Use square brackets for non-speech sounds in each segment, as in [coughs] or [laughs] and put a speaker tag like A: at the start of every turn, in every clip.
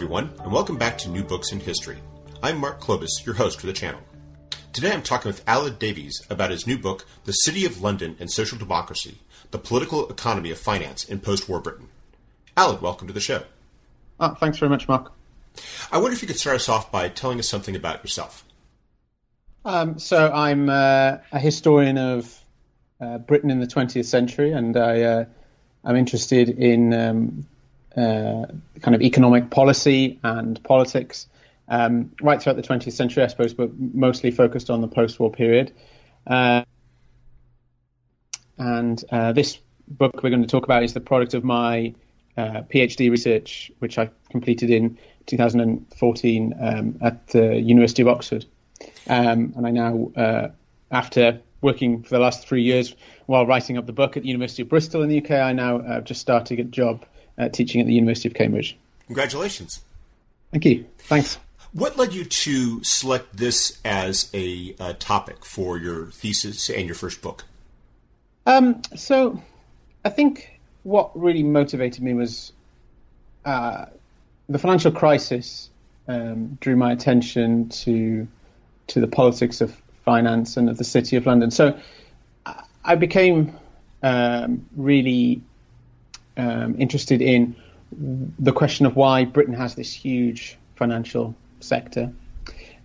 A: Everyone, and welcome back to New Books in History. I'm Mark Klobas, your host for the channel. Today I'm talking with Aled Davies about his new book, The City of London and Social Democracy The Political Economy of Finance in Post War Britain. Aled, welcome to the show.
B: Oh, thanks very much, Mark.
A: I wonder if you could start us off by telling us something about yourself.
B: Um, so, I'm uh, a historian of uh, Britain in the 20th century, and I, uh, I'm interested in um, uh, kind of economic policy and politics um, right throughout the 20th century, I suppose, but mostly focused on the post-war period. Uh, and uh, this book we're going to talk about is the product of my uh, PhD research, which I completed in 2014 um, at the University of Oxford. Um, and I now, uh, after working for the last three years while writing up the book at the University of Bristol in the UK, I now uh, just started a job uh, teaching at the University of Cambridge.
A: Congratulations.
B: Thank you. Thanks.
A: What led you to select this as a uh, topic for your thesis and your first book?
B: Um, so, I think what really motivated me was uh, the financial crisis um, drew my attention to to the politics of finance and of the city of London. So, I became um, really um, interested in the question of why Britain has this huge financial sector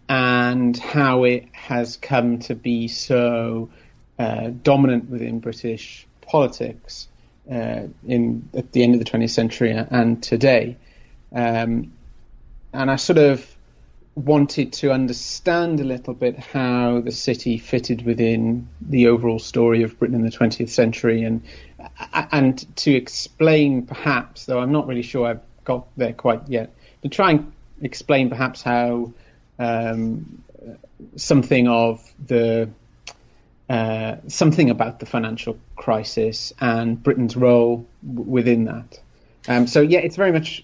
B: and how it has come to be so uh, dominant within British politics uh, in at the end of the 20th century and today. Um, and I sort of wanted to understand a little bit how the city fitted within the overall story of Britain in the 20th century and and to explain perhaps though I'm not really sure I've got there quite yet to try and explain perhaps how um, something of the uh, something about the financial crisis and Britain's role w- within that. Um, so yeah, it's very much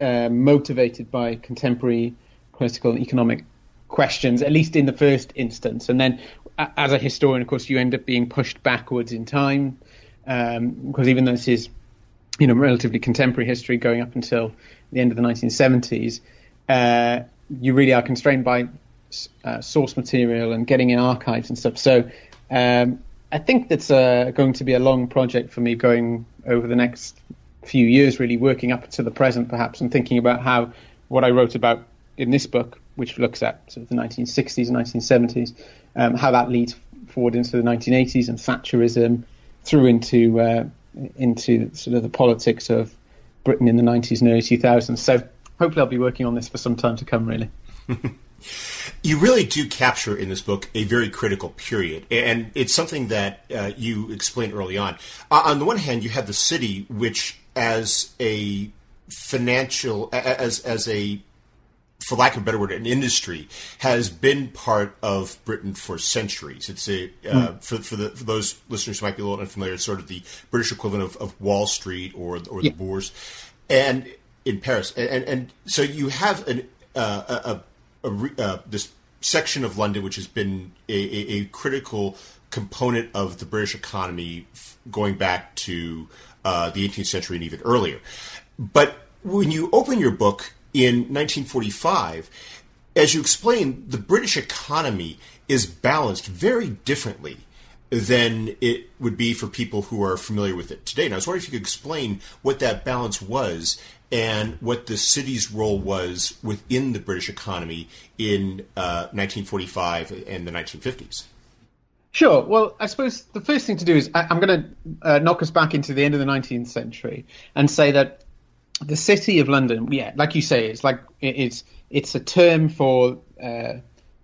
B: uh, motivated by contemporary political and economic questions, at least in the first instance. And then, as a historian, of course, you end up being pushed backwards in time um, because even though this is, you know, relatively contemporary history going up until the end of the 1970s, uh, you really are constrained by uh, source material and getting in archives and stuff. So um, I think that's uh, going to be a long project for me going over the next few years, really working up to the present, perhaps, and thinking about how what I wrote about in this book, which looks at sort of the 1960s and 1970s, um, how that leads forward into the 1980s and Thatcherism, through into uh, into sort of the politics of Britain in the 90s and early 2000s. So hopefully, I'll be working on this for some time to come. Really. [laughs]
A: you really do capture in this book a very critical period, and it's something that uh, you explained early on. Uh, on the one hand, you have the city, which as a financial as as a for lack of a better word, an industry has been part of Britain for centuries. It's a uh, mm. for for, the, for those listeners who might be a little unfamiliar, it's sort of the British equivalent of, of Wall Street or or yeah. the Bourse, and in Paris, and and, and so you have an uh, a, a, a uh, this section of London which has been a, a, critical component of the British economy going back to uh, the 18th century and even earlier, but when you open your book in 1945, as you explained, the British economy is balanced very differently than it would be for people who are familiar with it today. And I was wondering if you could explain what that balance was and what the city's role was within the British economy in uh, 1945 and the 1950s.
B: Sure. Well, I suppose the first thing to do is I, am going to uh, knock us back into the end of the 19th century and say that the city of London, yeah, like you say, it's like it's it's a term for uh,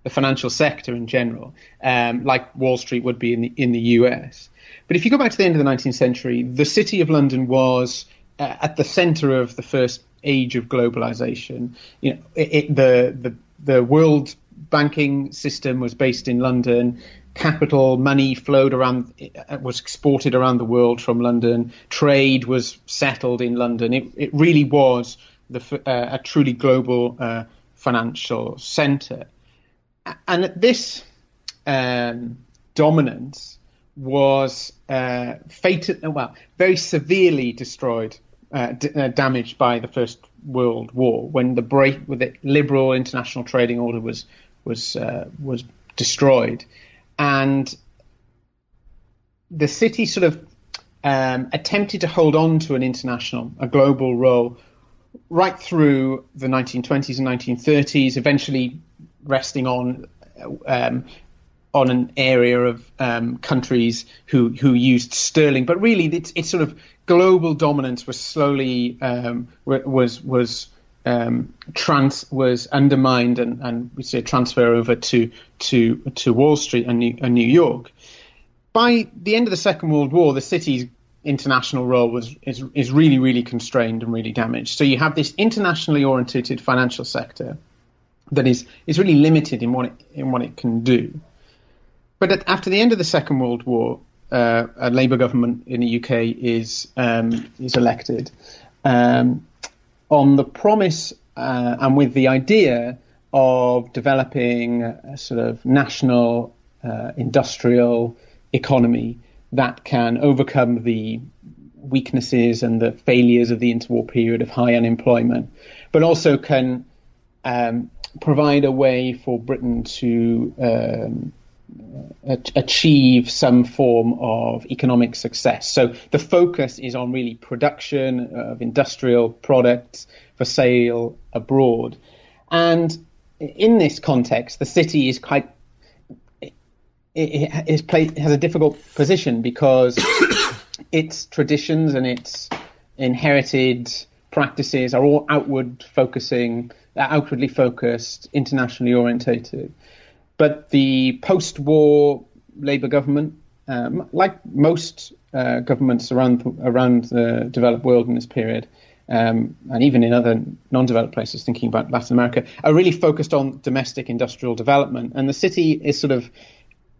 B: the financial sector in general, um, like Wall Street would be in the in the US. But if you go back to the end of the 19th century, the City of London was uh, at the centre of the first age of globalization. You know, it, it, the, the the world banking system was based in London. Capital money flowed around, uh, was exported around the world from London. Trade was settled in London. It, it really was the, uh, a truly global uh, financial centre. And this um, dominance was uh, fated, well, very severely destroyed, uh, d- uh, damaged by the First World War when the break with the liberal international trading order was was was destroyed, and the city sort of um, attempted to hold on to an international, a global role right through the 1920s and 1930s, eventually resting on um, on an area of um, countries who who used sterling, but really it's, it's sort of global dominance was slowly um, was was um, trans was undermined and, and we a transfer over to to to Wall Street and New, and New York. By the end of the Second World War, the city's international role was is, is really really constrained and really damaged. So you have this internationally oriented financial sector that is is really limited in what it, in what it can do. But at, after the end of the Second World War, uh, a Labour government in the UK is um, is elected um, on the promise uh, and with the idea of developing a sort of national uh, industrial economy that can overcome the weaknesses and the failures of the interwar period of high unemployment, but also can um, provide a way for Britain to um, achieve some form of economic success. So the focus is on really production of industrial products for sale abroad. And in this context, the city is quite it, has a difficult position because [coughs] its traditions and its inherited practices are all outward focusing, outwardly focused, internationally orientated. But the post-war Labour government, um, like most uh, governments around around the developed world in this period, um, and even in other non-developed places, thinking about Latin America, are really focused on domestic industrial development. And the city is sort of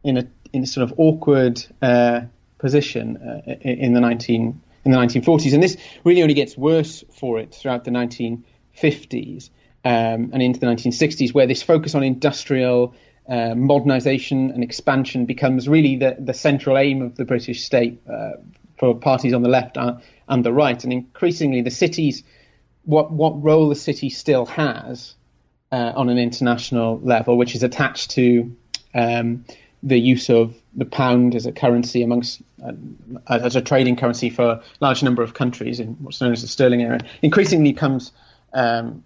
B: in a in a sort of awkward uh, position uh, in the 19 in the 1940s, and this really only gets worse for it throughout the 1950s um, and into the 1960s, where this focus on industrial uh, modernization and expansion becomes really the, the central aim of the British state uh, for parties on the left and the right. And increasingly, the cities, what, what role the city still has uh, on an international level, which is attached to um, the use of the pound as a currency amongst uh, as a trading currency for a large number of countries in what's known as the sterling area, increasingly comes um,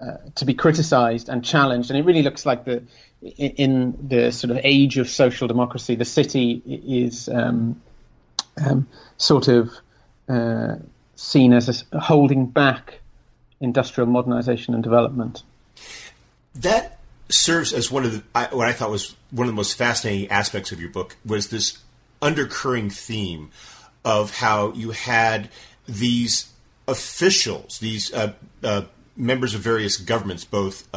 B: uh, to be criticised and challenged, and it really looks like the in the sort of age of social democracy, the city is um, um, sort of uh, seen as a, holding back industrial modernization and development.
A: That serves as one of the I, what I thought was one of the most fascinating aspects of your book was this undercurring theme of how you had these officials, these uh, uh, members of various governments, both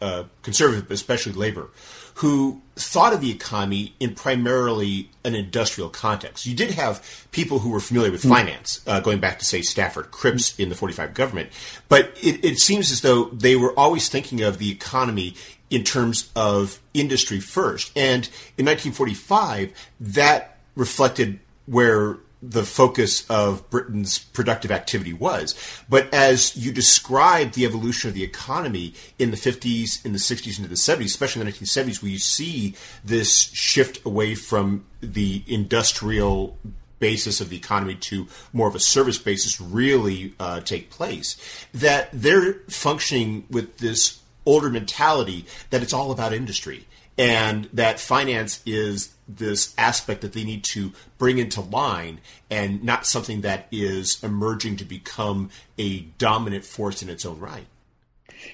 A: uh, conservative, especially labor, who thought of the economy in primarily an industrial context. You did have people who were familiar with hmm. finance, uh, going back to, say, Stafford Cripps in the 45 government, but it, it seems as though they were always thinking of the economy in terms of industry first. And in 1945, that reflected where the focus of Britain's productive activity was. But as you describe the evolution of the economy in the 50s, in the 60s, into the 70s, especially in the 1970s, where you see this shift away from the industrial basis of the economy to more of a service basis really uh, take place, that they're functioning with this older mentality that it's all about industry and that finance is this aspect that they need to bring into line and not something that is emerging to become a dominant force in its own right.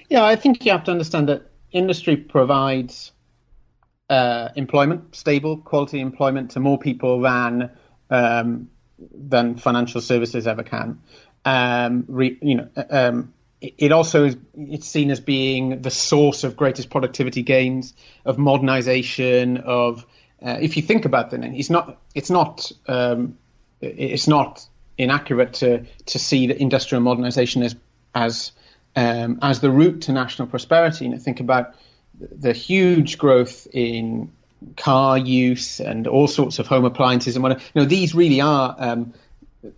B: Yeah, I think you have to understand that industry provides uh, employment, stable, quality employment to more people than um, than financial services ever can. Um, re, you know, um, it, also is it's seen as being the source of greatest productivity gains, of modernization, of uh, if you think about it, it's not it's not um, it's not inaccurate to to see that industrial modernization as as um, as the route to national prosperity. Know, think about the huge growth in car use and all sorts of home appliances and whatever. You know, these really are um,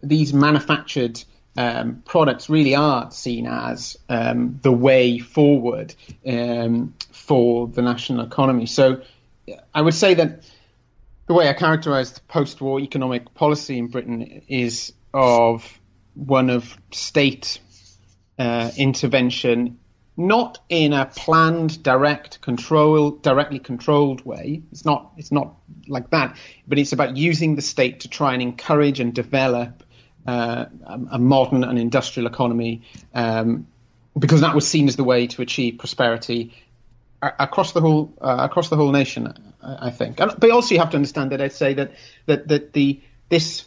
B: these manufactured um, products really are seen as um, the way forward um, for the national economy. So, I would say that the way I characterise the post-war economic policy in Britain is of one of state uh, intervention not in a planned, direct control, directly controlled way. It's not. It's not like that. But it's about using the state to try and encourage and develop uh, a modern and industrial economy, um, because that was seen as the way to achieve prosperity across the whole uh, across the whole nation. I, think. But also, you have to understand that I'd say that that that the this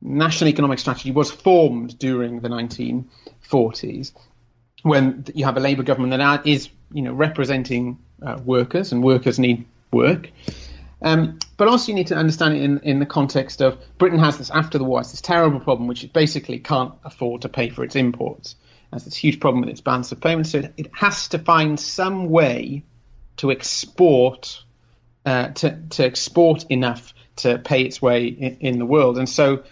B: national economic strategy was formed during the 1940s when you have a Labour government that is, you know, representing uh, workers and workers need work. Um, but also you need to understand it in, in the context of Britain has this after the war, it's this terrible problem which it basically can't afford to pay for its imports. It has this huge problem with its balance of payments, so it, has to find some way to export uh, to, to export enough to pay its way in, in the world, and so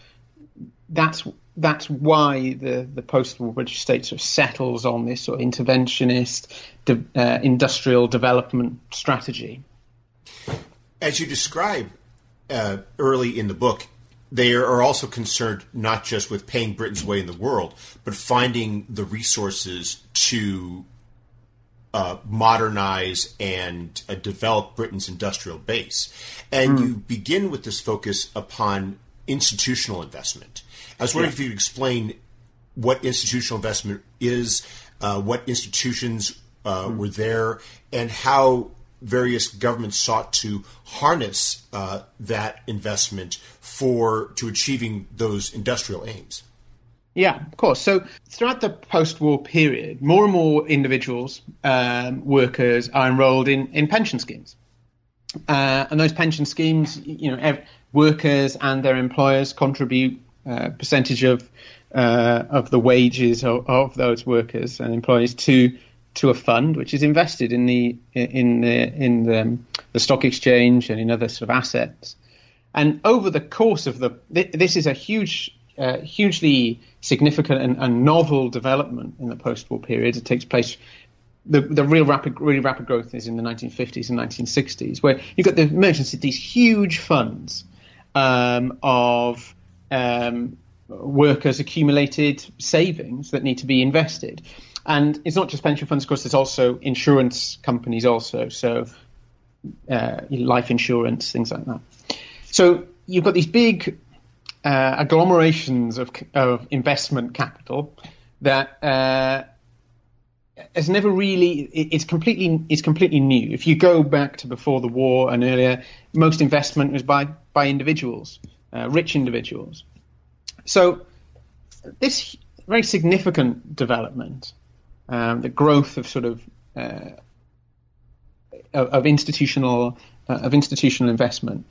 B: that's that's why the, the post-war British state sort of settles on this sort of interventionist de, uh, industrial development strategy.
A: As you describe uh, early in the book, they are also concerned not just with paying Britain's way in the world, but finding the resources to uh, modernize and uh, develop Britain's industrial base. And mm. you begin with this focus upon institutional investment. I was wondering yeah. if you could explain what institutional investment is, uh, what institutions uh, mm. were there, and how various governments sought to harness uh, that investment for to achieving those industrial aims.
B: Yeah, of course. So throughout the post-war period, more and more individuals, um, workers, are enrolled in, in pension schemes, uh, and those pension schemes, you know, ev- workers and their employers contribute uh, percentage of uh, of the wages of, of, those workers and employees to to a fund which is invested in the in the in the, the stock exchange and in other sort of assets. And over the course of the this is a huge uh, hugely significant and, and, novel development in the post-war period. It takes place. The, the real rapid, really rapid growth is in the 1950s and 1960s, where you've got the emergence of these huge funds um, of um, workers' accumulated savings that need to be invested. And it's not just pension funds, of course, there's also insurance companies, also. So, uh, life insurance, things like that. So, you've got these big uh, agglomerations of, of investment capital that uh, has never really it's completely it's completely new. If you go back to before the war and earlier, most investment was by by individuals, uh, rich individuals. So this very significant development, um, the growth of sort of uh, of, institutional uh, of institutional investment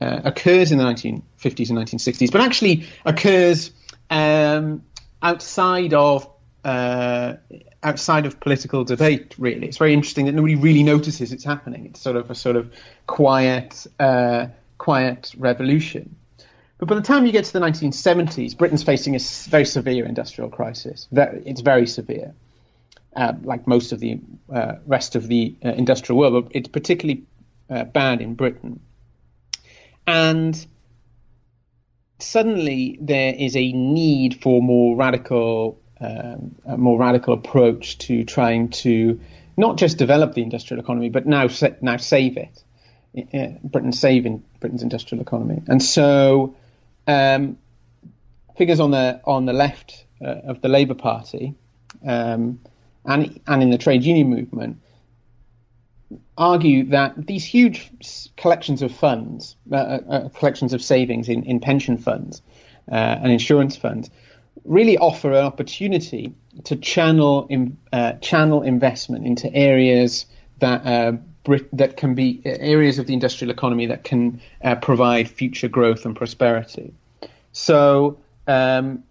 B: uh, occurs in the 1950s and 1960s, but actually occurs um, outside of uh, outside of political debate. Really, it's very interesting that nobody really notices it's happening. It's sort of a sort of quiet, uh, quiet revolution. But by the time you get to the 1970s, Britain's facing a very severe industrial crisis. It's very severe, uh, like most of the uh, rest of the uh, industrial world, but it's particularly uh, bad in Britain. And suddenly there is a need for more radical, um, a more radical approach to trying to not just develop the industrial economy, but now now save it. Britain saving Britain's industrial economy, and so um, figures on the on the left uh, of the Labour Party um, and and in the trade union movement argue that these huge collections of funds, uh, uh, uh, collections of savings in, in pension funds uh, and insurance funds, really offer an opportunity to channel in, uh, channel investment into areas that uh, that can be areas of the industrial economy that can provide future growth and prosperity. So um,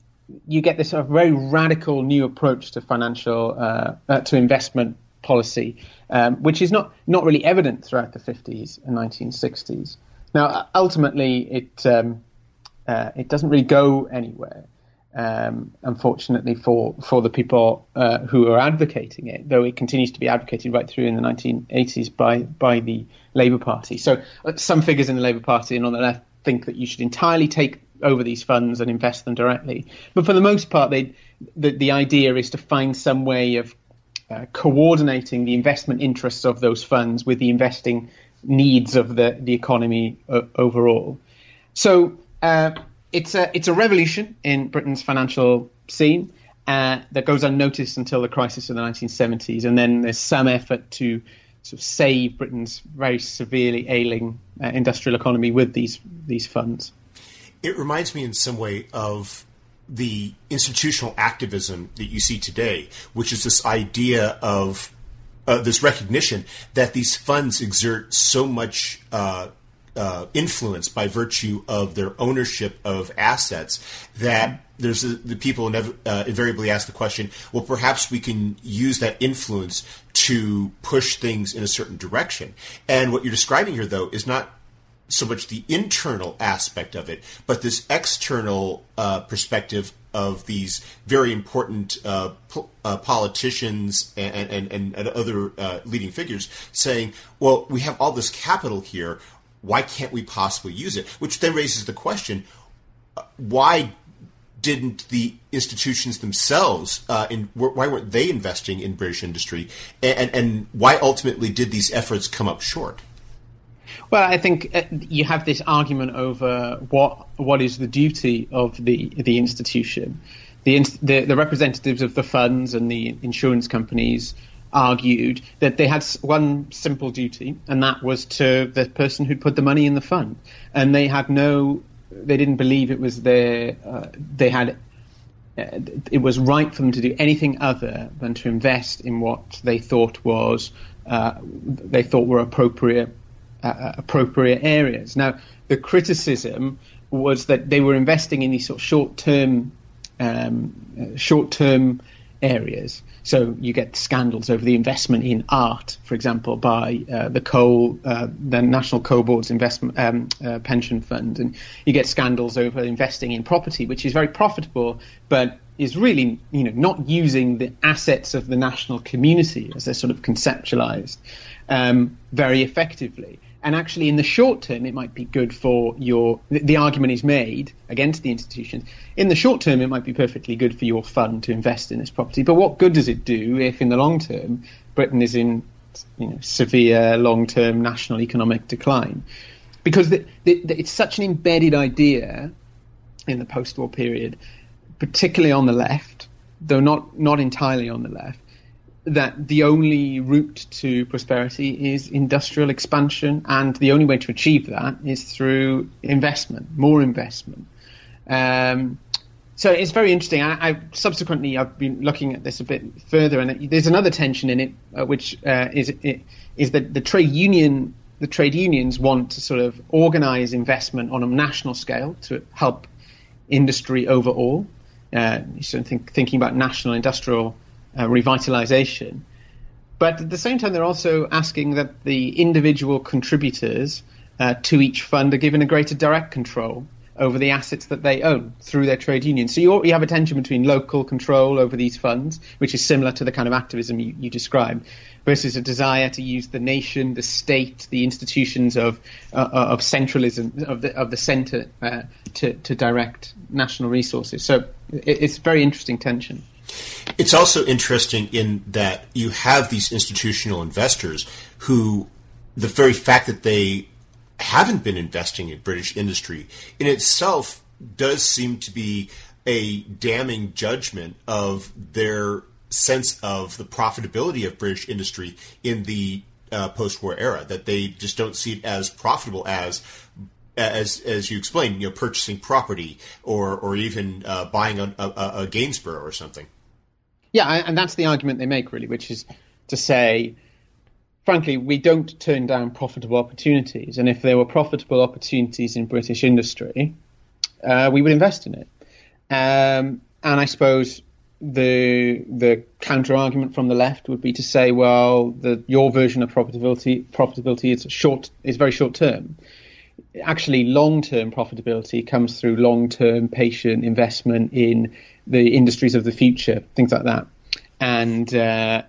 B: you get this sort of very radical new approach to financial to investment policy, um, which is not, not really evident throughout the 50s and 1960s. Now, ultimately, it, um, uh, it doesn't really go anywhere, um, unfortunately, for, for the people uh, who are advocating it, though it continues to be advocated right through in the 1980s by, by the Labour Party. So, uh, some figures in the Labour Party and on the left think that you should entirely take over these funds and invest them directly. But for the most part, they, the, the idea is to find some way of uh, coordinating the investment interests of those funds with the investing needs of the, the economy uh, overall. So uh, it's a it's a revolution in Britain's financial scene uh, that goes unnoticed until the crisis of the 1970s, and then there's some effort to sort of save Britain's very severely ailing uh, industrial economy with these these funds.
A: It reminds me in some way of the institutional activism that you see today, which is this idea of uh, this recognition that these funds exert so much uh, uh, influence by virtue of their ownership of assets that there's a, the people uh, invariably ask the question, well, perhaps we can use that influence to push things in a certain direction. And what you're describing here, though, is not so much the internal aspect of it, but this external uh, perspective of these very important uh, po- uh, politicians and, and, and, and other uh, leading figures saying, well, we have all this capital here. Why can't we possibly use it? Which then raises the question uh, why didn't the institutions themselves, uh, in, why weren't they investing in British industry? And, and why ultimately did these efforts come up short?
B: Well, I think uh, you have this argument over what what is the duty of the the institution. The, the, the representatives of the funds and the insurance companies argued that they had one simple duty, and that was to the person who'd put the money in the fund, and they had no, they didn't believe it was their, uh, they had, uh, it was right for them to do anything other than to invest in what they thought was, uh, they thought were appropriate uh, appropriate areas. Now, the criticism was that they were investing in these sort of short-term, um, short-term areas. So you get scandals over the investment in art, for example, by uh, the coal, uh, the National Coal Board's investment um, uh, pension fund, and you get scandals over investing in property, which is very profitable, but is really, you know, not using the assets of the national community as they're sort of conceptualized um, very effectively. And actually, in the short term, it might be good for your. The argument is made against the institutions. In the short term, it might be perfectly good for your fund to invest in this property. But what good does it do if, in the long term, Britain is in you know, severe long-term national economic decline? Because the, the, the, it's such an embedded idea in the post-war period, particularly on the left, though not not entirely on the left, that the only route to prosperity is industrial expansion, and the only way to achieve that is through investment, more investment. Um, so it's very interesting. I, I, subsequently I've been looking at this a bit further, and it, there's another tension in it, uh, which uh, is it, is that the trade union the trade unions want to sort of organize investment on a national scale to help industry overall. Uh, so think, thinking about national industrial uh, revitalization. But at the same time, they're also asking that the individual contributors uh, to each fund are given a greater direct control over the assets that they own through their trade union. So you, you have a tension between local control over these funds, which is similar to the kind of activism you, you described, versus a desire to use the nation, the state, the institutions of uh, of centralism of the of the centre uh, to to direct national resources. So it, it's a very interesting tension.
A: It's also interesting in that you have these institutional investors who, the very fact that they haven't been investing in British industry in itself does seem to be a damning judgment of their sense of the profitability of British industry in the uh, post-war era that they just don't see it as profitable as as as you explained, you know, purchasing property or or even uh, buying a, a, a Gainsborough or something.
B: Yeah, and that's the argument they make, really, which is to say, frankly, we don't turn down profitable opportunities, and if there were profitable opportunities in British industry, uh, we would invest in it. Um, and I suppose the the counter argument from the left would be to say, well, the, your version of profitability profitability is short is very short term. Actually, long term profitability comes through long term patient investment in the industries of the future, things like that. And uh,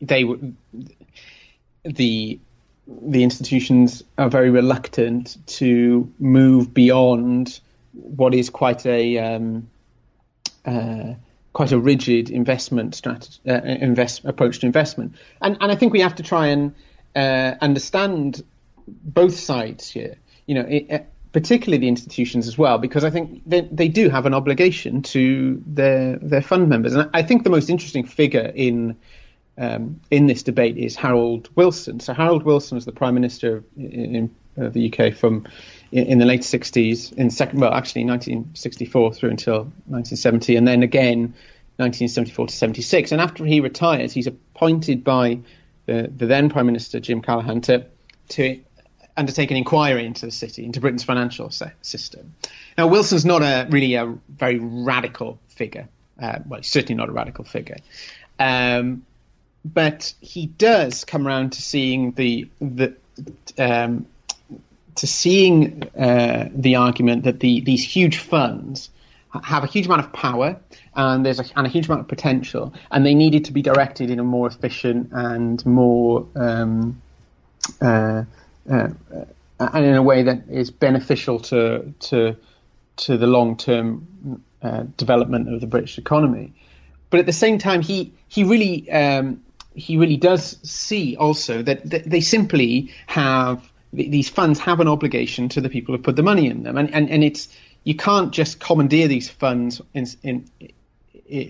B: they the the institutions are very reluctant to move beyond what is quite a um, uh, quite a rigid investment strategy, uh, invest approach to investment, and and I think we have to try and uh, understand both sides here. You know, it, particularly the institutions as well, because I think they they do have an obligation to their their fund members, and I think the most interesting figure in um, in this debate is Harold Wilson. So Harold Wilson was the prime minister in, in uh, the UK from in, in, the late 60s, in second, well, actually 1964 through until 1970, and then again 1974 to 76. And after he retires, he's appointed by the, the then prime minister Jim Callaghan to to undertake an inquiry into the city, into Britain's financial se- system. Now, Wilson's not a really a very radical figure. Uh, well, he's certainly not a radical figure. Um, but he does come around to seeing the the um, to seeing uh, the argument that the these huge funds have a huge amount of power and there's a, and a huge amount of potential, and they needed to be directed in a more efficient and more um, uh, and in a way that is beneficial to to to the long term uh, development of the British economy. But at the same time, he he really um, he really does see also that, they simply have these funds have an obligation to the people who put the money in them, and and, and it's you can't just commandeer these funds in in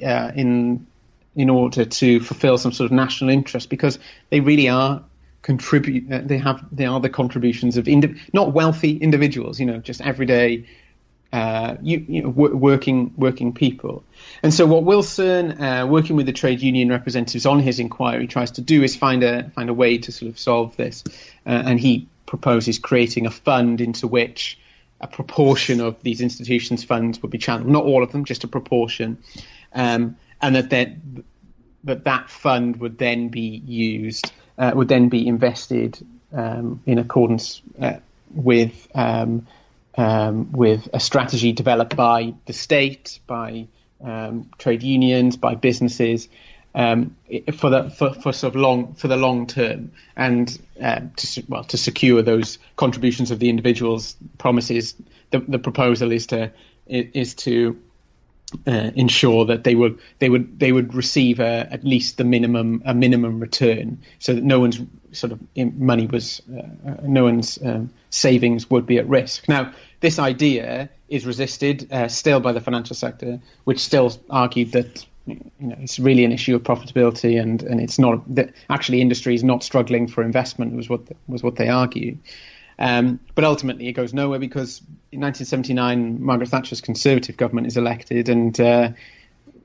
B: uh, in in order to fulfill some sort of national interest because they really are contribute uh, they have they are the contributions of not wealthy individuals you know just everyday uh, you, you know, w- working working people. And so, what Wilson, uh, working with the trade union representatives on his inquiry, tries to do is find a find a way to sort of solve this. Uh, and he proposes creating a fund into which a proportion of these institutions' funds would be channeled, not all of them, just a proportion, um, and that that that fund would then be used, uh, would then be invested um, in accordance uh, with um, um, with a strategy developed by the state, by um, trade unions, by businesses um, for the for, for, sort of long for the long term, and uh, to well to secure those contributions of the individuals. Promises the, the proposal is to is to uh, ensure that they would they would they would receive a, at least the minimum a minimum return, so that no one's sort of money was uh, no one's um, savings would be at risk. Now, this idea is resisted uh, still by the financial sector, which still argued that you know it's really an issue of profitability and and it's not that actually industry is not struggling for investment was what the, was what they argue. Um, but ultimately, it goes nowhere because in 1979, Margaret Thatcher's Conservative government is elected, and uh,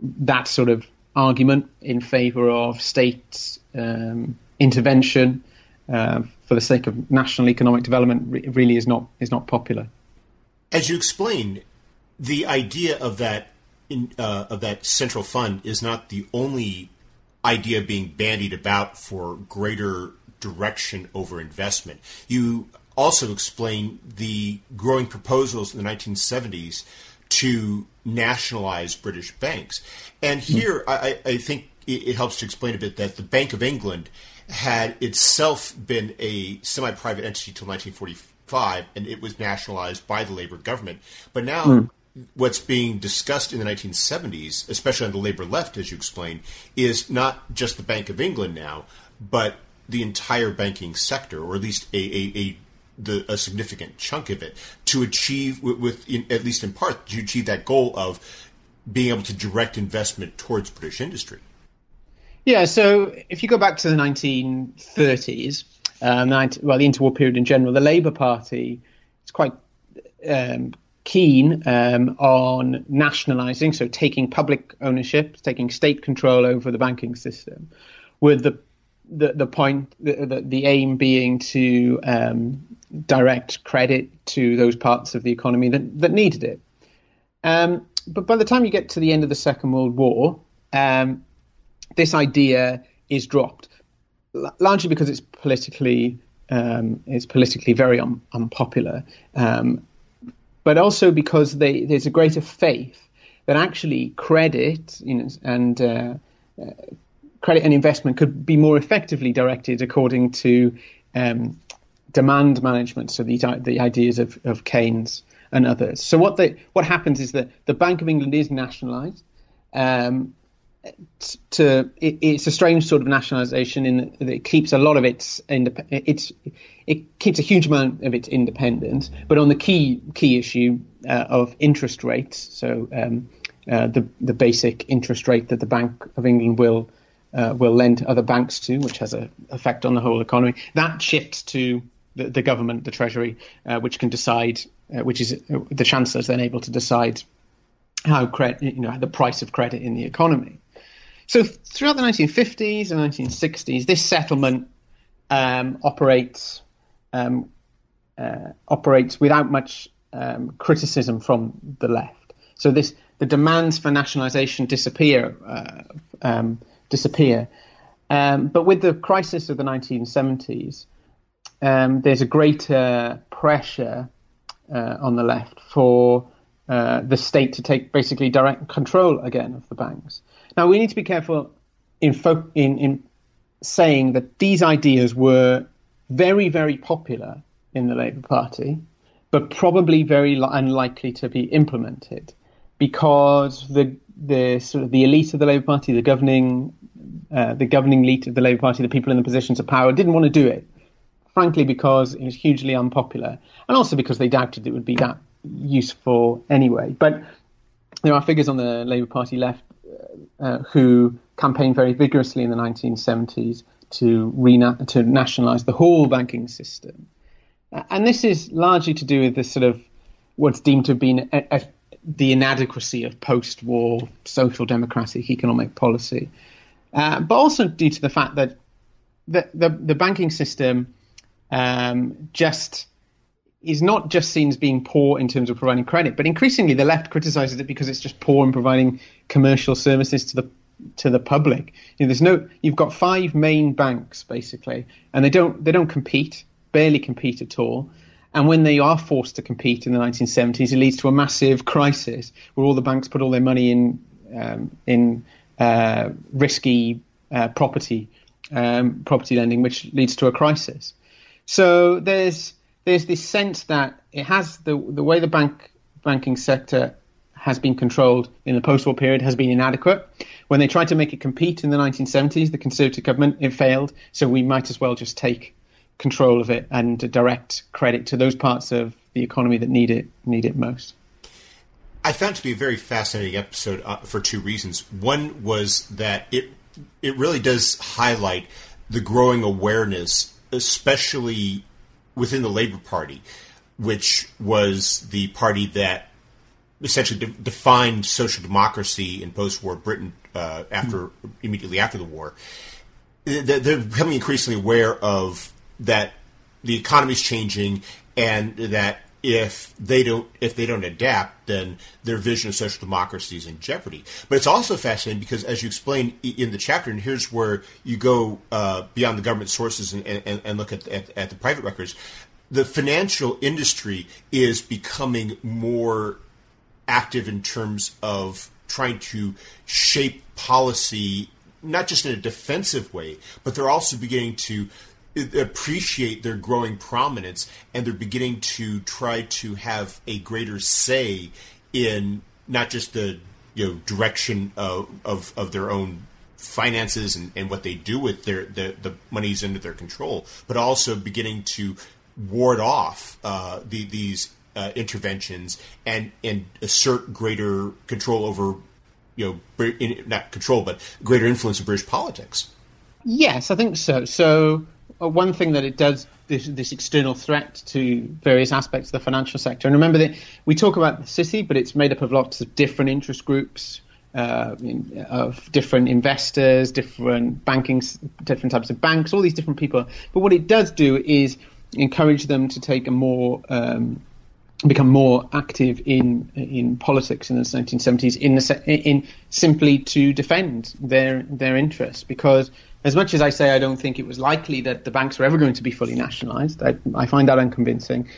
B: that sort of argument in favour of state um, intervention uh, for the sake of national economic development re- really is not is not popular.
A: As you explained, the idea of that in, uh, of that central fund is not the only idea being bandied about for greater direction over investment. You also explain the growing proposals in the 1970s to nationalize British banks. And here, I, I think it helps to explain a bit that the Bank of England had itself been a semi private entity until 1945, and it was nationalized by the Labour government. But now, mm. what's being discussed in the 1970s, especially on the Labour left, as you explained, is not just the Bank of England now, but the entire banking sector, or at least a, a, a the, a significant chunk of it to achieve with, with in, at least in part to achieve that goal of being able to direct investment towards British industry.
B: Yeah, so if you go back to the 1930s, um, 19, well, the interwar period in general, the Labour Party is quite um, keen um, on nationalising, so taking public ownership, taking state control over the banking system, with the the, the point, the, the, the aim being to um, direct credit to those parts of the economy that, that needed it. Um, but by the time you get to the end of the Second World War, um, this idea is dropped, largely because it's politically um, it's politically very un- unpopular, um, but also because they, there's a greater faith that actually credit you know, and uh, uh, credit and investment could be more effectively directed according to um, demand management. So the the ideas of, of Keynes and others. So what the, what happens is that the Bank of England is nationalised. Um, to it, it's a strange sort of nationalisation in that it keeps a lot of its it's it keeps a huge amount of its independence, but on the key key issue uh, of interest rates, so um, uh, the the basic interest rate that the Bank of England will uh, will lend other banks to, which has an effect on the whole economy, that shifts to the, the government, the Treasury, uh, which can decide, uh, which is uh, the Chancellor is then able to decide how credit, you know, the price of credit in the economy. So throughout the 1950s and 1960s, this settlement um, operates um, uh, operates without much um, criticism from the left. So this the demands for nationalisation disappear uh, um, disappear. Um, but with the crisis of the 1970s, um, there's a greater pressure uh, on the left for uh, the state to take basically direct control again of the banks. Now we need to be careful in, fo- in, in saying that these ideas were very very popular in the Labour Party, but probably very li- unlikely to be implemented because the the sort of the elite of the Labour Party, the governing uh, the governing elite of the Labour Party, the people in the positions of power, didn't want to do it frankly, because it was hugely unpopular, and also because they doubted it would be that useful anyway. But there are figures on the Labour Party left uh, uh who campaigned very vigorously in the 1970s to, rena- to nationalise the whole banking system. And this is largely to do with this sort of what's deemed to have been a, a, the inadequacy of post war social democratic economic policy, uh, but also due to the fact that the, the, the banking system um, just is not just seen as being poor in terms of providing credit, but increasingly the left criticizes it because it's just poor in providing commercial services to the to the public. You know, there's no you've got five main banks basically, and they don't they don't compete, barely compete at all. And when they are forced to compete in the 1970s, it leads to a massive crisis where all the banks put all their money in um, in uh, risky uh, property um, property lending, which leads to a crisis. So there's there's this sense that it has the the way the bank banking sector has been controlled in the post-war period has been inadequate. When they tried to make it compete in the 1970s, the Conservative government it failed. So we might as well just take control of it and direct credit to those parts of the economy that need it need it most.
A: I found it to be a very fascinating episode uh, for two reasons. One was that it it really does highlight the growing awareness especially within the Labor Party, which was the party that essentially de- defined social democracy in post-war Britain uh, after mm-hmm. immediately after the war. They're becoming increasingly aware of that the economy is changing and that if they don't if they don't adapt, then their vision of social democracy is in jeopardy. But it's also fascinating because, as you explain in the chapter, and here's where you go uh, beyond the government sources and, and, and look at, at, at the private records. The financial industry is becoming more active in terms of trying to shape policy not just in a defensive way, but they're also beginning to appreciate their growing prominence and they're beginning to try to have a greater say in not just the you know direction of of, of their own finances and, and what they do with their the, the monies under their control, but also beginning to ward off uh, the, these uh, interventions and and assert greater control over you know, not control, but greater influence in British politics.
B: Yes, I think so. So one thing that it does this, this, external threat to various aspects of the financial sector. And remember that we talk about the city, but it's made up of lots of different interest groups, uh, of different investors, different banking, different types of banks, all these different people. But what it does do is encourage them to take a more um, become more active in in politics in the 1970s in the, in simply to defend their their interests. Because as much as I say I don't think it was likely that the banks were ever going to be fully nationalized I, I find that unconvincing.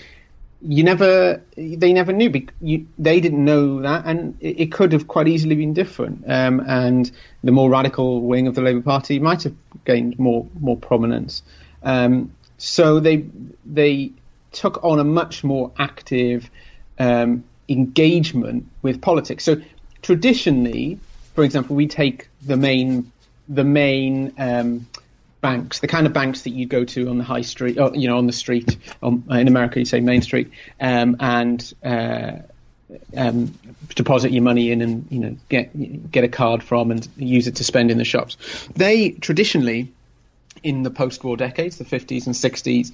B: You never they never knew you, they didn't know that and it, it, could have quite easily been different. Um, and the more radical wing of the Labour Party might have gained more more prominence. Um, so they they took on a much more active um, engagement with politics. So traditionally, for example, we take the main the main um, banks, the kind of banks that you go to on the high street, or, you know, on the street. On, in America, you say Main Street, um, and uh, um, deposit your money in, and you know, get get a card from, and use it to spend in the shops. They traditionally, in the post-war decades, the 50s and 60s,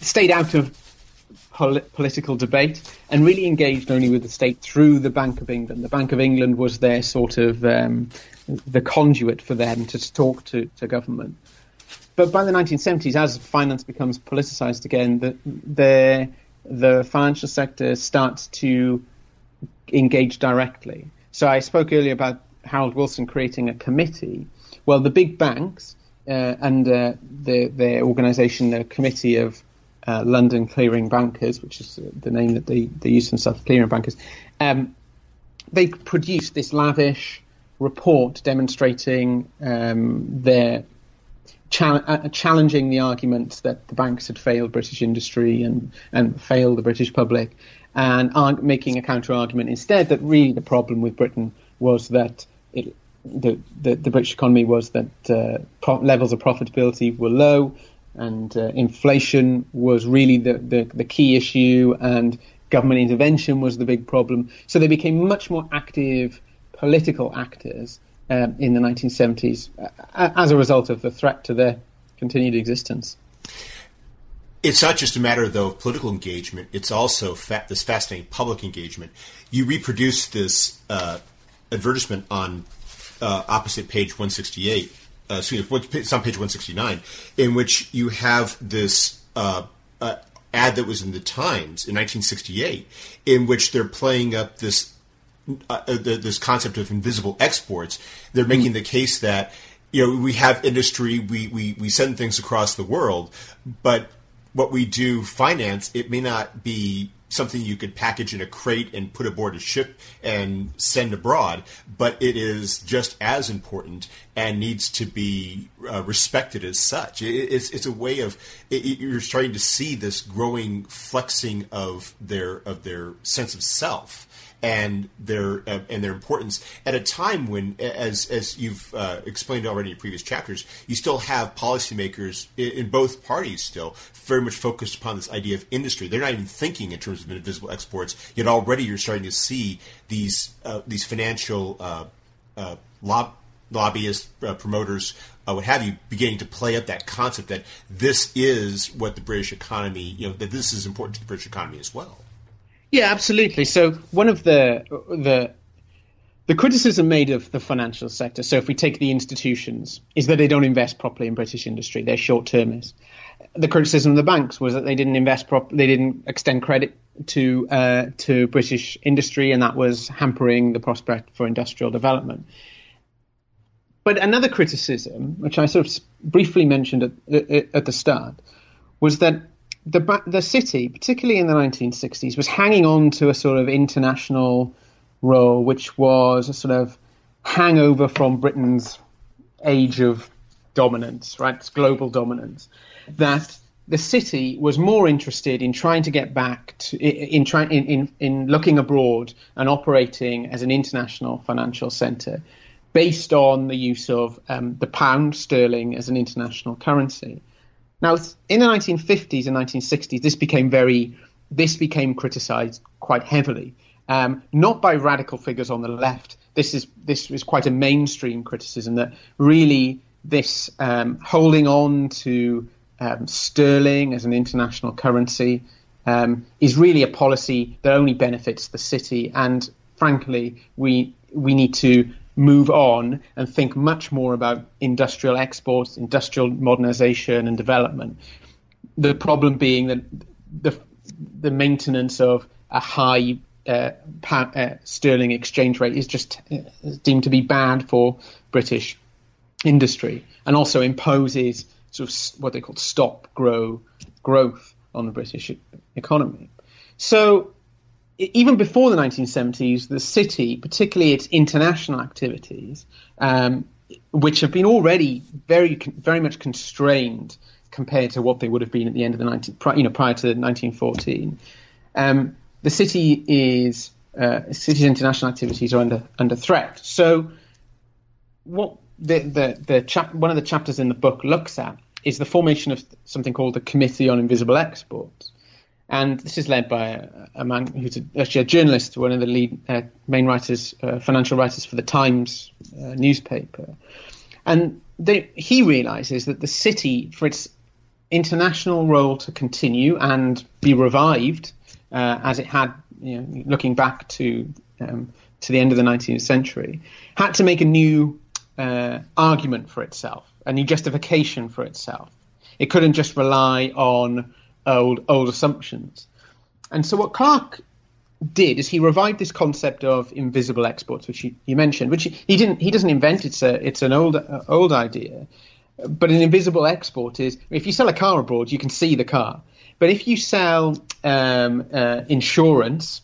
B: stayed out of pol- political debate and really engaged only with the state through the Bank of England. The Bank of England was their sort of um, the conduit for them to talk to, to government. But by the 1970s, as finance becomes politicized again, the, the, the financial sector starts to engage directly. So I spoke earlier about Harold Wilson creating a committee. Well, the big banks uh, and uh, the, their organisation, the Committee of uh, London Clearing Bankers, which is the name that they, they use themselves, Clearing Bankers, um, they produced this lavish report demonstrating um, their uh, challenging the arguments that the banks had failed British industry and, and failed the British public, and making a counter argument instead that really the problem with Britain was that it, the, the, the British economy was that uh, pro- levels of profitability were low, and uh, inflation was really the, the, the key issue, and government intervention was the big problem. So they became much more active political actors um, in the 1970s uh, as a result of the threat to their continued existence.
A: It's not just a matter, though, of political engagement. It's also fa- this fascinating public engagement. You reproduce this uh, advertisement on uh, opposite page 168 uh, excuse me, it's on page 169, in which you have this uh, uh, ad that was in the Times in 1968, in which they're playing up this uh, uh, the, this concept of invisible exports. They're making mm. the case that you know we have industry, we, we we send things across the world, but what we do finance, it may not be something you could package in a crate and put aboard a ship and send abroad, but it is just as important and needs to be uh, respected as such. It, it's, it's a way of it, you're starting to see this growing flexing of their of their sense of self and their uh, and their importance at a time when, as as you've uh, explained already in previous chapters, you still have policymakers in, in, both parties still very much focused upon this idea of industry. They're not even thinking in terms of invisible exports. Yet already you're starting to see these uh, these financial uh, uh, lob- lobbyists, uh, promoters, what have you, beginning to play up that concept that this is what the British economy, you know, that this is important to the British economy as well.
B: Yeah, absolutely. So one of the the the criticism made of the financial sector, so if we take the institutions, is that they don't invest properly in British industry. They're short termist. The criticism of the banks was that they didn't invest prop- they didn't extend credit to uh, to British industry, and that was hampering the prospect for industrial development. But another criticism, which I sort of briefly mentioned at, at the start, was that the the city, particularly in the 1960s, was hanging on to a sort of international role, which was a sort of hangover from Britain's age of dominance, right? It's global dominance. That the city was more interested in trying to get back to in trying in, in, in looking abroad and operating as an international financial centre based on the use of um, the pound sterling as an international currency. Now, in the 1950s and 1960s, this became very, this became criticised quite heavily, um, not by radical figures on the left, this is this is quite a mainstream criticism that really this um, holding on to um, sterling as an international currency um, is really a policy that only benefits the city. And frankly, we we need to move on and think much more about industrial exports, industrial modernization and development. The problem being that the the maintenance of a high uh, pa- uh, sterling exchange rate is just uh, deemed to be bad for British industry, and also imposes sort of what they call stop grow growth on the British economy. So even before the 1970s, the city, particularly its international activities, um, which have been already very, very much constrained compared to what they would have been at the end of the 19, you know, prior to 1914, um, the city is uh, city's international activities are under under threat. So, what the the, the chap, one of the chapters in the book looks at is the formation of something called the Committee on Invisible Exports. And this is led by a, a man who's a, actually a journalist, one of the lead uh, main writers, uh, financial writers for the Times uh, newspaper. And they, he realizes that the city, for its international role to continue and be revived, uh, as it had, you know, looking back to um, to the end of the 19th century, had to make a new uh, argument for itself, a new justification for itself. It couldn't just rely on old old assumptions. And so what Clarke did is he revived this concept of invisible exports, which you mentioned, which he, didn't he doesn't invent. It's a it's an old uh, old idea. But an invisible export is if you sell a car abroad, you can see the car. But if you sell um, uh, insurance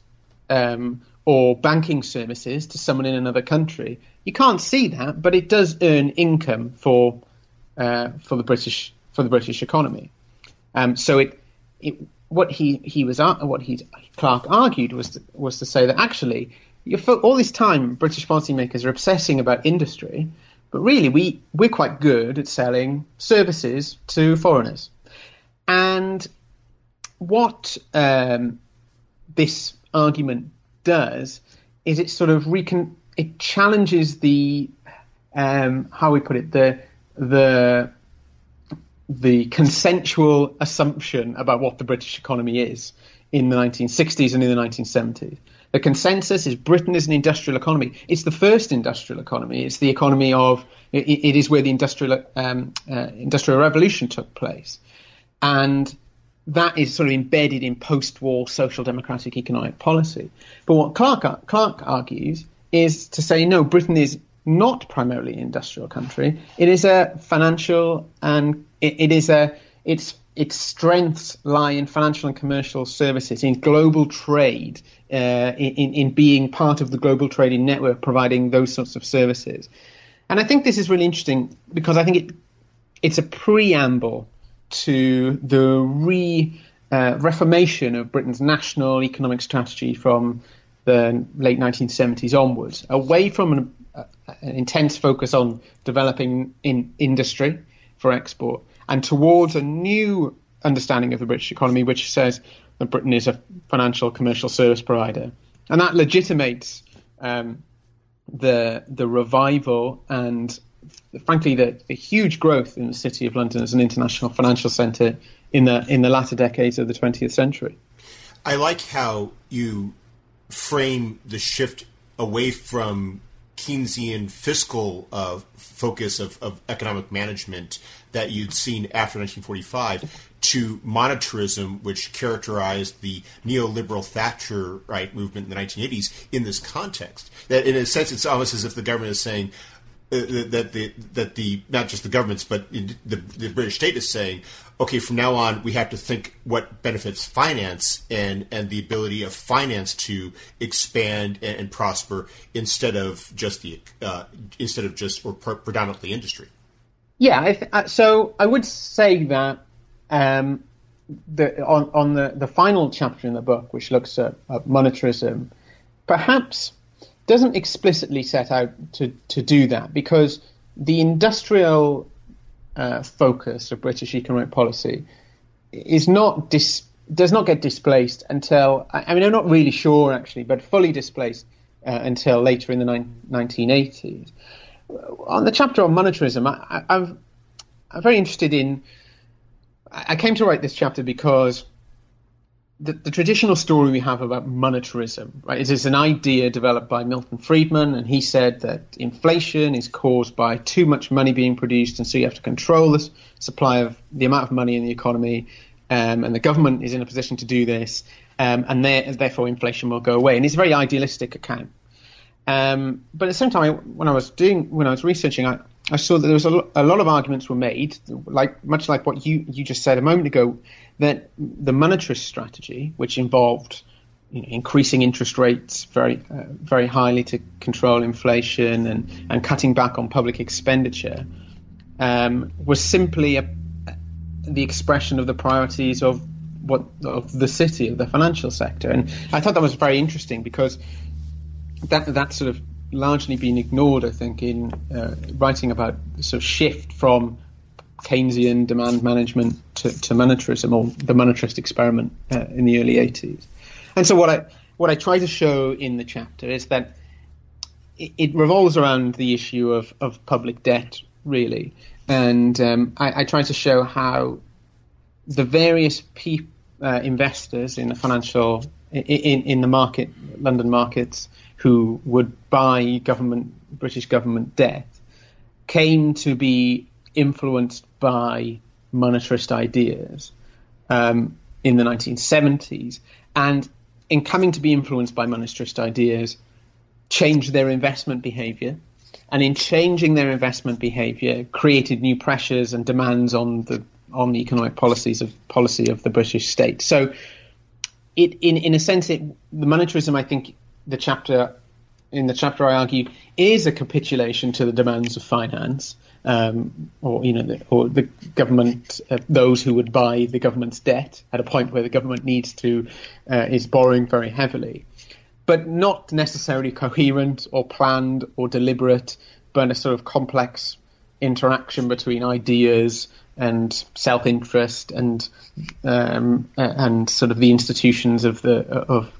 B: um, or banking services to someone in another country, you can't see that, but it does earn income for uh, for the British for the British economy. Um, so it, it what he he was what he Clarke argued was to, was to say that actually all this time British policymakers are obsessing about industry, but really we we're quite good at selling services to foreigners, and what um, this argument does is it sort of recon it challenges the um, how we put it the the the consensual assumption about what the British economy is in the 1960s and in the 1970s. The consensus is Britain is an industrial economy. It's the first industrial economy. It's the economy of it, it is where the industrial um, uh, industrial revolution took place, and that is sort of embedded in post-war social democratic economic policy. But what Clark Clarke argues is to say no, Britain is not primarily an industrial country. It is a financial and it, it is a its its strengths lie in financial and commercial services, in global trade, uh, in, in being part of the global trading network, providing those sorts of services. And I think this is really interesting because I think it it's a preamble to the re uh, reformation of Britain's national economic strategy from the late 1970s onwards, away from an, uh, an intense focus on developing in industry for export and towards a new understanding of the British economy, which says that Britain is a financial commercial service provider, and that legitimates um, the the revival and frankly, the, the, huge growth in the city of London as an international financial centre in the in the latter decades of the 20th century.
A: I like how you frame the shift away from Keynesian fiscal uh, focus of, of, economic management that you'd seen after 1945 to monetarism, which characterized the neoliberal Thatcher right movement in the 1980s in this context. That, in a sense, it's almost as if the government is saying, uh, that the that the not just the governments but the, the British state is saying, okay, from now on we have to think what benefits finance and and the ability of finance to expand and, and prosper instead of just the uh, instead of just or predominantly industry.
B: Yeah, I th- uh, so I would say that um, the on on the the final chapter in the book, which looks at, at monetarism, perhaps doesn't explicitly set out to, to do that because the industrial uh, focus of British economic policy is not dis- does not get displaced until I mean I'm not really sure actually, but fully displaced uh, until later in the ni- 1980s. On the chapter on monetarism, I, I'm, I'm very interested in. I came to write this chapter because the, the, traditional story we have about monetarism, right, is, is an idea developed by Milton Friedman, and he said that inflation is caused by too much money being produced, and so you have to control the supply of the amount of money in the economy, um, and the government is in a position to do this, um, and there, therefore inflation will go away. And it's a very idealistic account. Um, but at the same time, when I was doing, when I was researching, I, I saw that there was a, lo- a lot of arguments were made, like much like what you you just said a moment ago that the monetarist strategy, which involved you know, increasing interest rates very uh, very highly to control inflation and, and cutting back on public expenditure, um, was simply a, the expression of the priorities of what of the city of the financial sector. And I thought that was very interesting because that that sort of largely been ignored, I think, in uh, writing about the sort of shift from Keynesian demand management to, to monetarism or the monetarist experiment uh, in the early 80s. And so what I what I try to show in the chapter is that it, it revolves around the issue of, of public debt, really. And um, I, I, try to show how the various pe- uh, investors in the financial in, in the market, London markets, who would buy government British government debt, came to be influenced by monetarist ideas um, in the 1970s, and in coming to be influenced by monetarist ideas, changed their investment behavior, and in changing their investment behavior, created new pressures and demands on the on the economic policies of policy of the British state. So, it in in a sense, it, the monetarism, I think, the chapter in the chapter I argue is a capitulation to the demands of finance um, or you know, the, or the government, uh, those who would buy the government's debt at a point where the government needs to uh, is borrowing very heavily, but not necessarily coherent or planned or deliberate, but a sort of complex interaction between ideas and self-interest and um, and sort of the institutions of the of,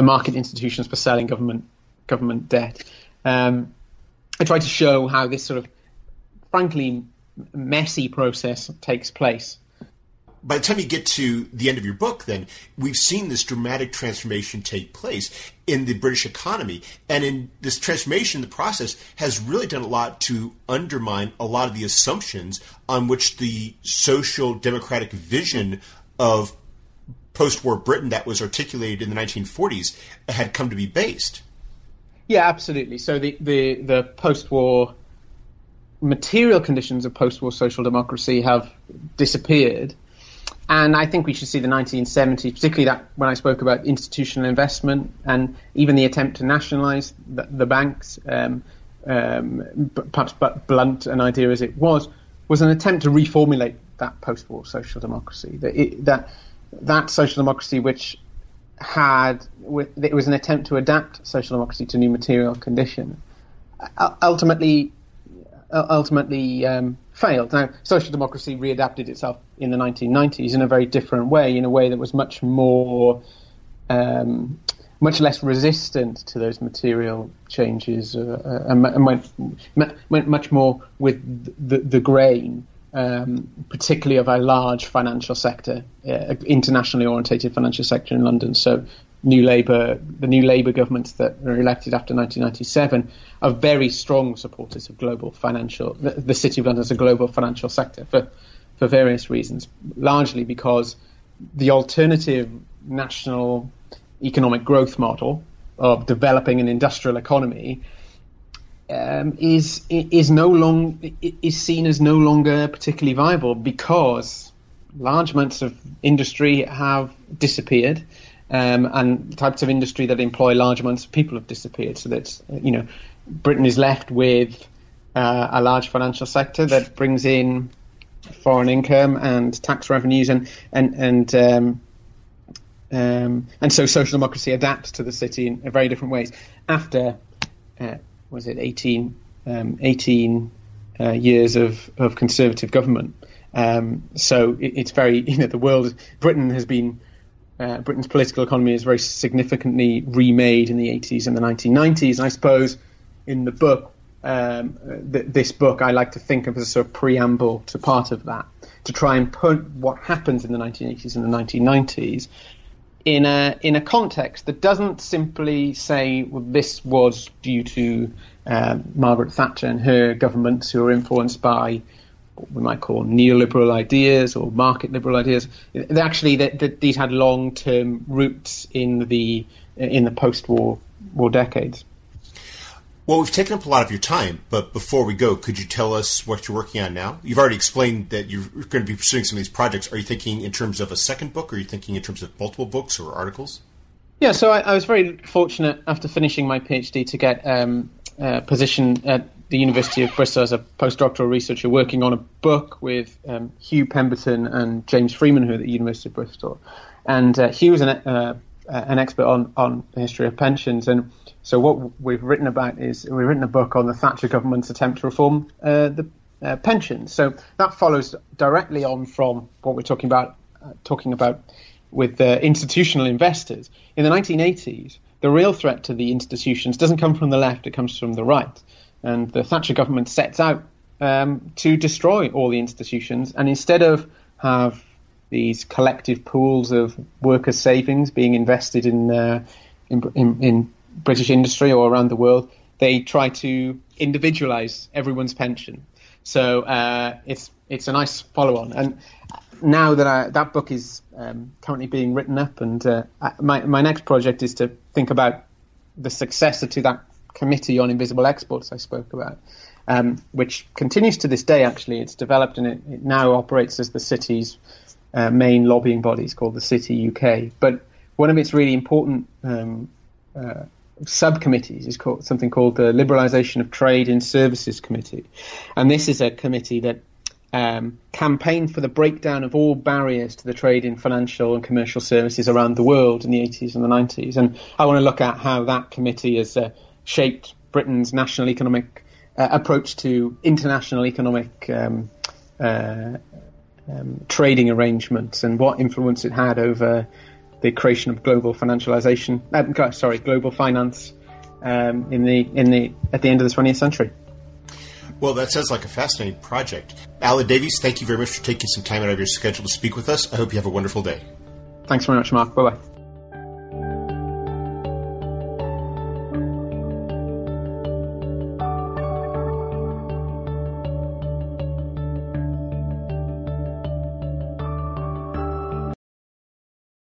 B: the market institutions for selling government government debt. Um, I try to show how this sort of frankly messy process takes place.
A: By the time you get to the end of your book, then we've seen this dramatic transformation take place in the British economy, and in this transformation, the process has really done a lot to undermine a lot of the assumptions on which the social democratic vision of post-war Britain that was articulated in the 1940s had come to be based.
B: Yeah, absolutely. So the the, the post-war material conditions of post-war social democracy have disappeared. And I think we should see the 1970s, particularly that when I spoke about institutional investment and even the attempt to nationalise the, the, banks, um, um, perhaps but blunt an idea as it was, was an attempt to reformulate that post-war social democracy. That it, that, that social democracy which had it was an attempt to adapt social democracy to new material condition Ultimately, ultimately um, failed. Now, social democracy readapted itself in the 1990s in a very different way, in a way that was much more, um, much less resistant to those material changes, uh, uh and, went, went, much more with the, the grain. Um, particularly of a large financial sector, uh, internationally orientated financial sector in London. So New Labour, the New Labour governments that were elected after 1997 are very strong supporters of global financial, the, the City of London as a global financial sector for, for various reasons, largely because the alternative national economic growth model of developing an industrial economy um, is is no long is seen as no longer particularly viable because large amounts of industry have disappeared um, and types of industry that employ large amounts of people have disappeared. So that you know, Britain is left with uh, a large financial sector that brings in foreign income and tax revenues, and and and um, um, and so social democracy adapts to the city in very different ways. After uh, was it 18, um, 18 uh, years of, of conservative government. Um, so it, it's very, [laughs] you know, the world, Britain has been uh, Britain's political economy is very significantly remade in the 80s and the 1990s. And I suppose in the book, um, th- this book, I like to think of as a sort of preamble to part of that, to try and put what happens in the 1980s and the 1990s in a in a context that doesn't simply say well, this was due to uh, Margaret Thatcher and her governments who were influenced by what we might call neoliberal ideas or market liberal ideas. Actually, these had long term roots in the in the post war war decades.
A: Well, we've taken up a lot of your time, but before we go, could you tell us what you're working on now? You've already explained that you're going to be pursuing some of these projects. Are you thinking in terms of a second book, or are you thinking in terms of multiple books or articles?
B: Yeah, so I, I was very fortunate after finishing my PhD to get um, a position at the University of Bristol as a postdoctoral researcher working on a book with um, Hugh Pemberton and James Freeman, who are at the University of Bristol. And uh, Hugh was an, uh, an expert on, on the history of pensions. And so what we've written about is we've written a book on the Thatcher government's attempt to reform uh, the uh, pensions. So that follows directly on from what we're talking about, uh, talking about with the institutional investors. In the 1980s, the real threat to the institutions doesn't come from the left; it comes from the right. And the Thatcher government sets out um, to destroy all the institutions, and instead of have these collective pools of workers' savings being invested in, uh, in, in, in British industry or around the world, they try to individualize everyone's pension. So uh, it's it's a nice follow-on. And now that I, that book is um, currently being written up, and uh, my my next project is to think about the successor to that committee on invisible exports I spoke about, um, which continues to this day. Actually, it's developed and it, it now operates as the city's uh, main lobbying body. It's called the City UK. But one of its really important um, uh, subcommittees is called something called the Liberalisation of Trade in Services Committee, and this is a committee that um, campaigned for the breakdown of all barriers to the trade in financial and commercial services around the world in the 80s and the 90s. And I want to look at how that committee has uh, shaped Britain's national economic uh, approach to international economic um, uh, um, trading arrangements and what influence it had over the creation of global financialization. Uh, sorry, global finance um, in the in the at the end of the 20th century.
A: Well, that sounds like a fascinating project. Aled Davies, thank you very much for taking some time out of your schedule to speak with us. I hope you have a wonderful day.
B: Thanks very much, Mark. Bye bye.